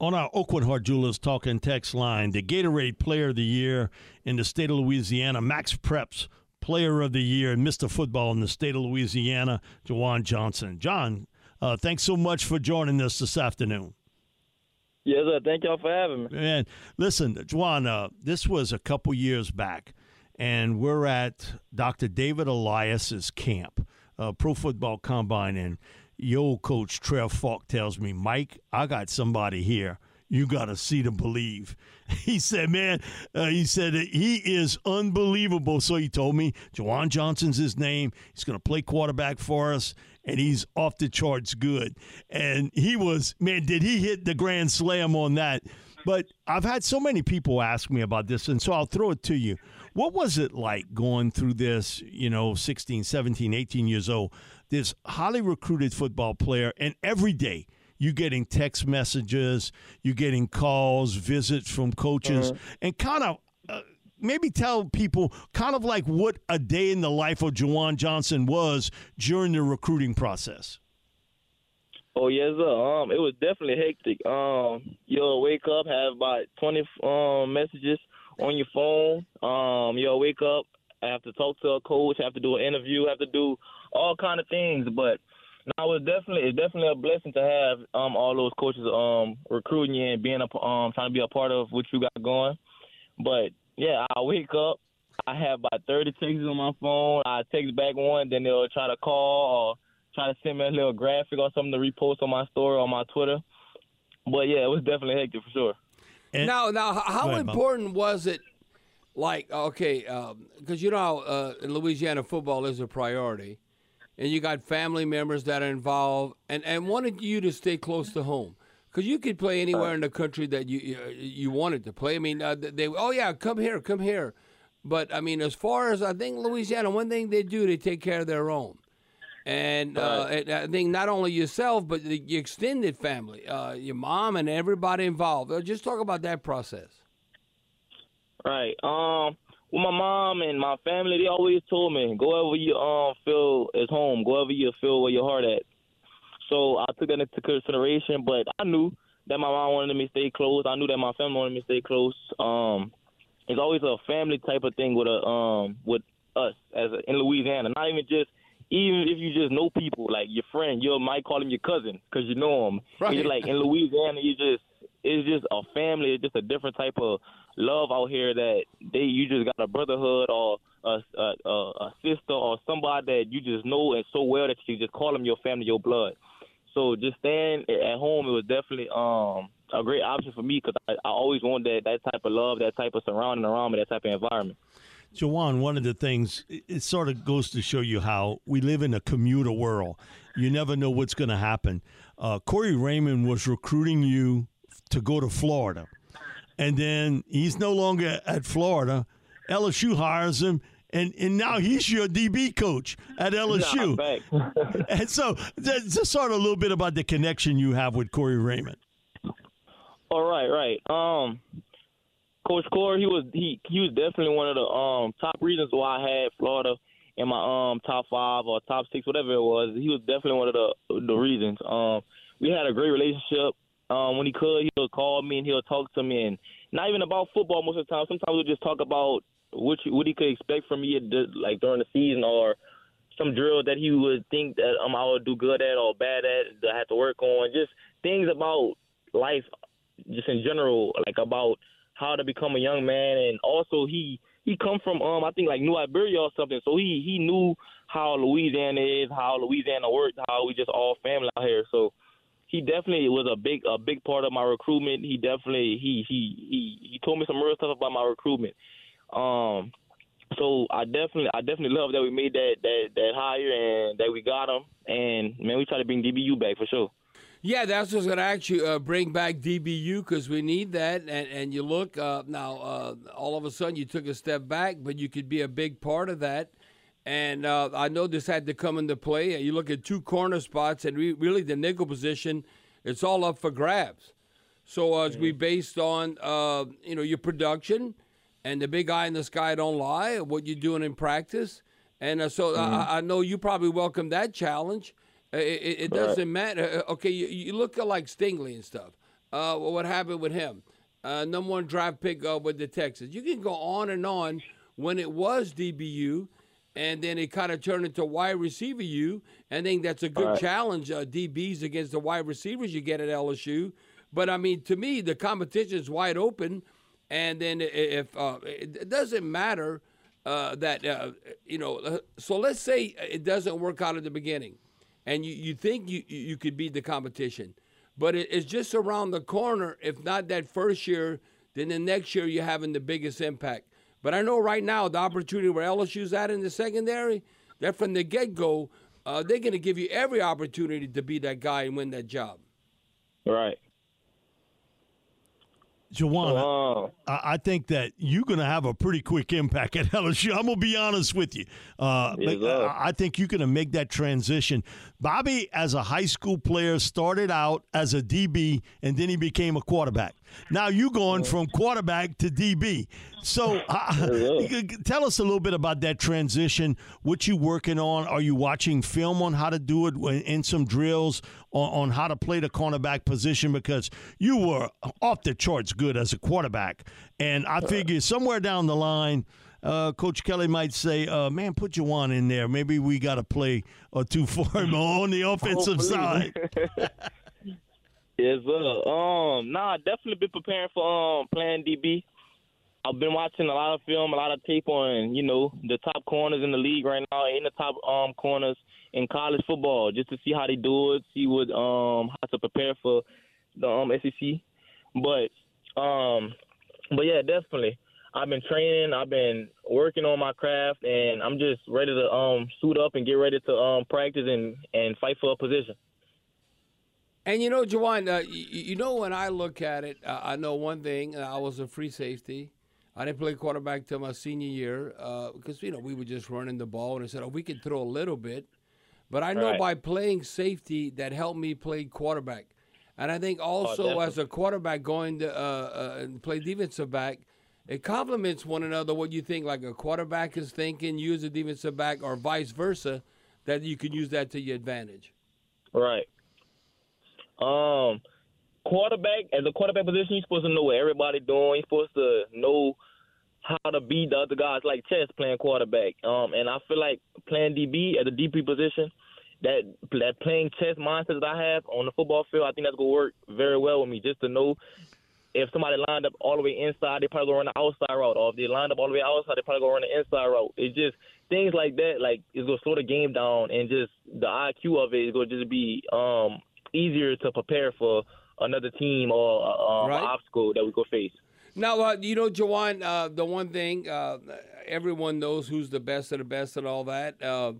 On our Oakwood Heart Jewelers talking text line, the Gatorade Player of the Year in the state of Louisiana, Max Preps Player of the Year and Mr. Football in the state of Louisiana, Ju'Juan Johnson. John, uh, thanks so much for joining us this afternoon. Yes, sir. Thank y'all for having me. Man, listen, Ju'Juan, uh, this was a couple years back and we're at Dr. David Elias's camp, uh, Pro Football Combine, and your old coach Trev Faulk tells me, Mike, I got somebody here. You got to see to believe. He said, man, uh, he said he is unbelievable. So he told me, Ju'Juan Johnson's his name. He's going to play quarterback for us, and he's off the charts good. And he was, man, did he hit the grand slam on that? But I've had so many people ask me about this, and so I'll throw it to you. What was it like going through this, you know, 16, 17, 18 years old, this highly recruited football player, and every day you're getting text messages, you're getting calls, visits from coaches, uh-huh. and kind of uh, maybe tell people kind of like what a day in the life of Ju'Juan Johnson was during the recruiting process. Oh yes, sir. Um, it was definitely hectic. Um, you'll wake up, have about twenty um messages on your phone. Um, you'll wake up, have to talk to a coach, have to do an interview, have to do all kind of things. But now it's definitely it's definitely a blessing to have um all those coaches um recruiting you and being a um trying to be a part of what you got going. But yeah, I wake up, I have about thirty texts on my phone. I text back one, then they'll try to call or try to send me a little graphic or something to repost on my story on my Twitter. But yeah, it was definitely hectic for sure. And now, now, how ahead, important was it? Like, okay, because um, you know, uh, in Louisiana, football is a priority, and you got family members that are involved, and and wanted you to stay close to home. Because you could play anywhere in the country that you you, you wanted to play. I mean, uh, they oh yeah, come here, come here. But I mean, as far as I think Louisiana, one thing they do, they take care of their own. And, uh, and I think not only yourself, but the extended family, uh, your mom and everybody involved. Uh, just talk about that process. Right. Um. Well, my mom and my family, they always told me, go wherever you um feel is home, go wherever you feel where your heart at. So I took that into consideration, but I knew that my mom wanted me to stay close. I knew that my family wanted me to stay close. Um, it's always a family type of thing with a um with us as a, in Louisiana, not even just even if you just know people, like your friend, you might call him your cousin because you know him. Right. It's like in Louisiana, you just it's just a family. It's just a different type of love out here that they you just got a brotherhood or a, a, a, sister or somebody that you just know and so well that you just call them your family, your blood. So just staying at home, it was definitely um a great option for me because I, I always wanted that that type of love, that type of surrounding around me, that type of environment. Ju'Juan, one of the things, it sort of goes to show you how we live in a commuter world. You never know what's going to happen. Uh, Corey Raymond was recruiting you to go to Florida, and then he's no longer at Florida. LSU hires him, and, and now he's your DB coach at LSU. and so, just sort of a little bit about the connection you have with Corey Raymond. All right, right. Um, Coach Core, he was he he was definitely one of the um top reasons why I had Florida in my um top five or top six, whatever it was. He was definitely one of the the reasons. Um, we had a great relationship. Um, when he could, he would call me and he'll talk to me, and not even about football most of the time. Sometimes we'll just talk about what what he could expect from me, like during the season, or some drill that he would think that um I would do good at or bad at that I have to work on. Just things about life just in general, like about how to become a young man, and also he he come from um I think like New Iberia or something, so he he knew how Louisiana is, how Louisiana works, how we just all family out here. So he definitely was a big a big part of my recruitment. He definitely he he he he told me some real stuff about my recruitment. Um, so I definitely I definitely love that we made that that that hire and that we got him. And man, we try to bring DBU back for sure. Yeah, that's what's going to actually uh, bring back DBU because we need that. And, and you look uh, now, uh, all of a sudden you took a step back, but you could be a big part of that. And uh, I know this had to come into play. You look at two corner spots, and we, really the nickel position, it's all up for grabs. So uh, it's be based on uh, you know your production, and the big eye in the sky don't lie. What you're doing in practice, and uh, so mm-hmm. I, I, know you probably welcome that challenge. It, it, it doesn't right. matter. Okay, you, you, look like Stingley and stuff. what happened with him? number one draft pick up with the Texans. You can go on and on. When it was DBU, and then it kind of turned into wide receiver you. I think that's a good right. challenge, uh, DBs against the wide receivers you get at LSU. But I mean, to me, the competition is wide open, and then if uh, it doesn't matter uh, that uh, you know, uh, so let's say it doesn't work out at the beginning, and you, you think you you could beat the competition, but it's just around the corner. If not that first year, then the next year you're having the biggest impact. But I know right now the opportunity where LSU's at in the secondary, that from the get go, uh, they're going to give you every opportunity to be that guy and win that job. Right. Ju'Juan, oh. I, I, think that you're going to have a pretty quick impact at LSU. I'm going to be honest with you. Uh, yes, I think you're going to make that transition. Bobby, as a high school player, started out as a DB and then he became a quarterback. Now you going from quarterback to DB. So uh, tell us a little bit about that transition. What you working on? Are you watching film on how to do it in some drills on, on how to play the cornerback position? Because you were off the charts good as a quarterback, and I figure somewhere down the line. Uh, Coach Kelly might say, uh, "Man, put Ju'Juan in there. Maybe we got to play or two for him on the offensive side." Yes, sir. Um, nah, definitely been preparing for um playing DB. I've been watching a lot of film, a lot of tape on you know the top corners in the league right now, in the top um corners in college football, just to see how they do it, see what um how to prepare for the um SEC. But um, but yeah, definitely. I've been training. I've been working on my craft, and I'm just ready to um suit up and get ready to um practice and and fight for a position. And you know, Ju'Juan, uh, you, you, know, when I look at it, uh, I know one thing. I was a free safety. I didn't play quarterback till my senior year because, uh, you know, we were just running the ball. And I said, oh, we could throw a little bit. But I know right. by playing safety, that helped me play quarterback. And I think oh, also oh, as a quarterback going to uh, uh, play defensive back, it complements one another. What you think, like a quarterback is thinking, you as a defensive back, or vice versa, that you can use that to your advantage. Right. Um, quarterback as a quarterback position, you're supposed to know what everybody doing. You're supposed to know how to beat the other guys like chess playing quarterback. Um, and I feel like playing DB at the DB position, that that playing chess mindset that I have on the football field, I think that's gonna work very well with me. Just to know if somebody lined up all the way inside, they probably gonna run the outside route, or if they lined up all the way outside, they probably gonna run the inside route. It's just things like that, like it's gonna slow the game down, and just the IQ of it is gonna just be um easier to prepare for another team or uh, um, right. obstacle that we could face. Now, uh, you know, Ju'Juan, uh, the one thing uh, everyone knows who's the best of the best and all that. Uh,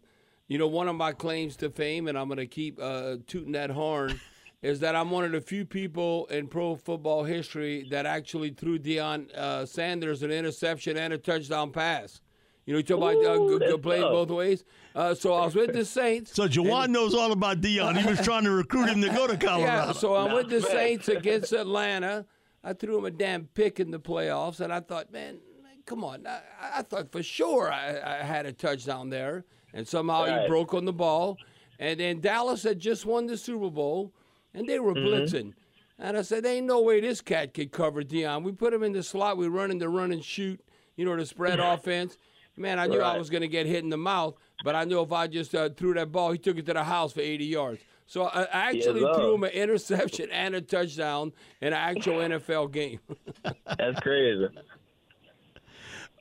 you know, one of my claims to fame, and I'm going to keep uh, tooting that horn, is that I'm one of the few people in pro football history that actually threw Deion Sanders an interception and a touchdown pass. You know, you talk Ooh, about uh, playing both ways. Uh, so I was with the Saints. So Ju'Juan knows all about Deion. He was trying to recruit him to go to Colorado. Yeah, so I'm with the Saints against Atlanta. I threw him a damn pick in the playoffs, and I thought, man, come on. I, I thought for sure I, I, had a touchdown there, and somehow right. he broke on the ball. And then Dallas had just won the Super Bowl, and they were mm-hmm. blitzing. And I said, there ain't no way this cat could cover Deion. We put him in the slot. We run in the run and shoot, you know, the spread offense. Man, I knew right. I was going to get hit in the mouth, but I knew if I just uh, threw that ball, he took it to the house for 80 yards. So I actually yes, threw him an interception and a touchdown in an actual NFL game. That's crazy.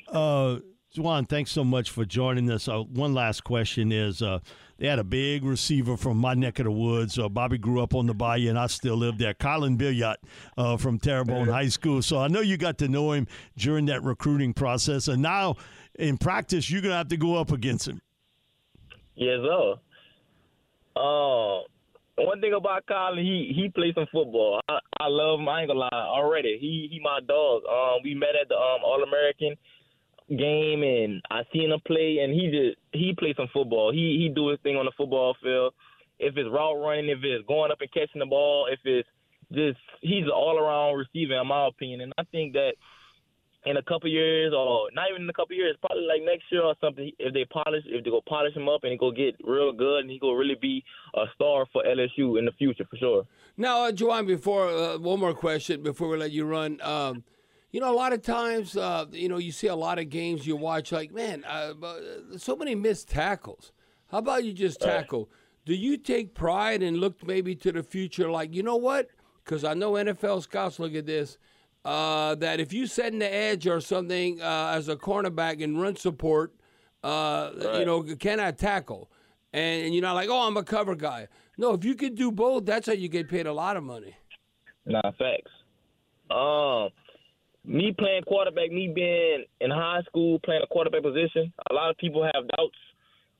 Uh, Ju'Juan, thanks so much for joining us. Uh, one last question is uh, they had a big receiver from my neck of the woods. Uh, Bobby grew up on the bayou, and I still live there. Colin Billiot uh, from Terrebonne High School. So I know you got to know him during that recruiting process, and now in practice, you're gonna have to go up against him. Yes, sir. Uh, one thing about Colin, he he plays some football. I, I love him. I ain't gonna lie. Already, he he my dog. Um, we met at the um All American game, and I seen him play, and he just he plays some football. He he do his thing on the football field. If it's route running, if it's going up and catching the ball, if it's just he's an all around receiver in my opinion, and I think that in a couple years, or not even in a couple years, probably like next year or something. If they polish, if they go polish him up and he go get real good, and he go really be a star for LSU in the future for sure. Now, uh, Ju'Juan, before uh, one more question before we let you run. Um, you know, a lot of times, uh, you know, you see a lot of games you watch, like, man, uh, so many missed tackles. How about you just tackle? Do you take pride and look maybe to the future, like, you know what? Because I know NFL scouts look at this uh, that if you set in the edge or something uh, as a cornerback and run support, uh, right. you know, cannot tackle. And, and, you're not like, oh, I'm a cover guy. No, if you can do both, that's how you get paid a lot of money. Nah, facts. Um, me playing quarterback, me being in high school playing a quarterback position, a lot of people have doubts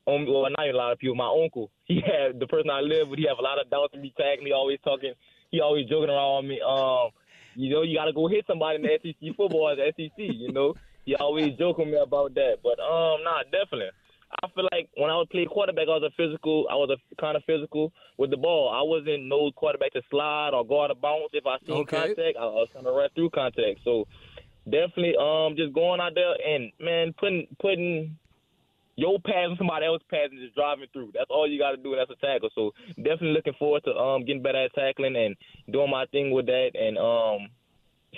on well, not a lot of people. My uncle, he had the person I live with, he have a lot of doubts me tagging me, always talking, he always joking around on me. Um, you know, you got to go hit somebody in the SEC football as SEC. You know, he always joking me about that. But um, nah, definitely. I feel like when I was playing quarterback, I was a physical. I was a kind of physical with the ball. I wasn't no quarterback to slide or go out of bounds. If I seen okay. contact, I was trying to run through contact. So definitely, um, just going out there and man, putting putting your pass and somebody else's pass and just driving through. That's all you got to do, and that's a tackle. So definitely looking forward to um getting better at tackling and doing my thing with that, and um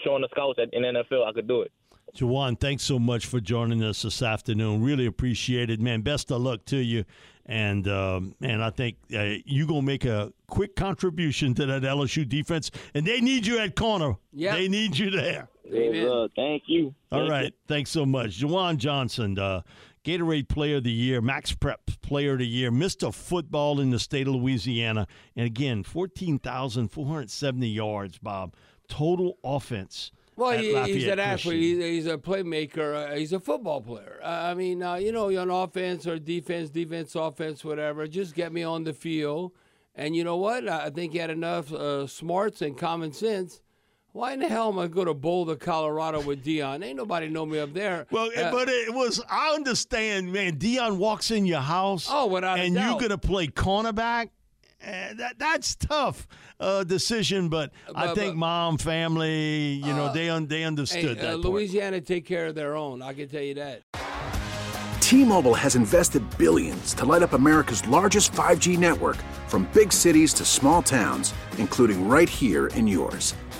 showing the scouts at in NFL I could do it. Ju'Juan, thanks so much for joining us this afternoon. Really appreciate it, man. Best of luck to you. And um, man, I think uh, you're gonna make a quick contribution to that LSU defense, and they need you at corner. Yeah, they need you there. Amen. Uh, thank you. All thank right, you. thanks so much, Ju'Juan Johnson. Uh, Gatorade Player of the Year, Max Prep Player of the Year, Mr. Football in the state of Louisiana. And again, 14,470 yards, Bob. Total offense. Well, he, he's an athlete. He's, he's, a playmaker. Uh, he's a football player. Uh, I mean, uh, you know, on offense or defense, defense, offense, whatever. Just get me on the field. And you know what? I think he had enough uh, smarts and common sense why in the hell am I going to Boulder, Colorado with Deion? Ain't nobody know me up there. Well, uh, but it was, I understand, man. Deion walks in your house. Oh, without And you're going to play cornerback. Uh, that that's tough uh, decision, but, but I think but, mom, family, you know, uh, they un, they understood hey, that. Louisiana take care of their own. I can tell you that. T-Mobile has invested billions to light up America's largest 5G network, from big cities to small towns, including right here in yours.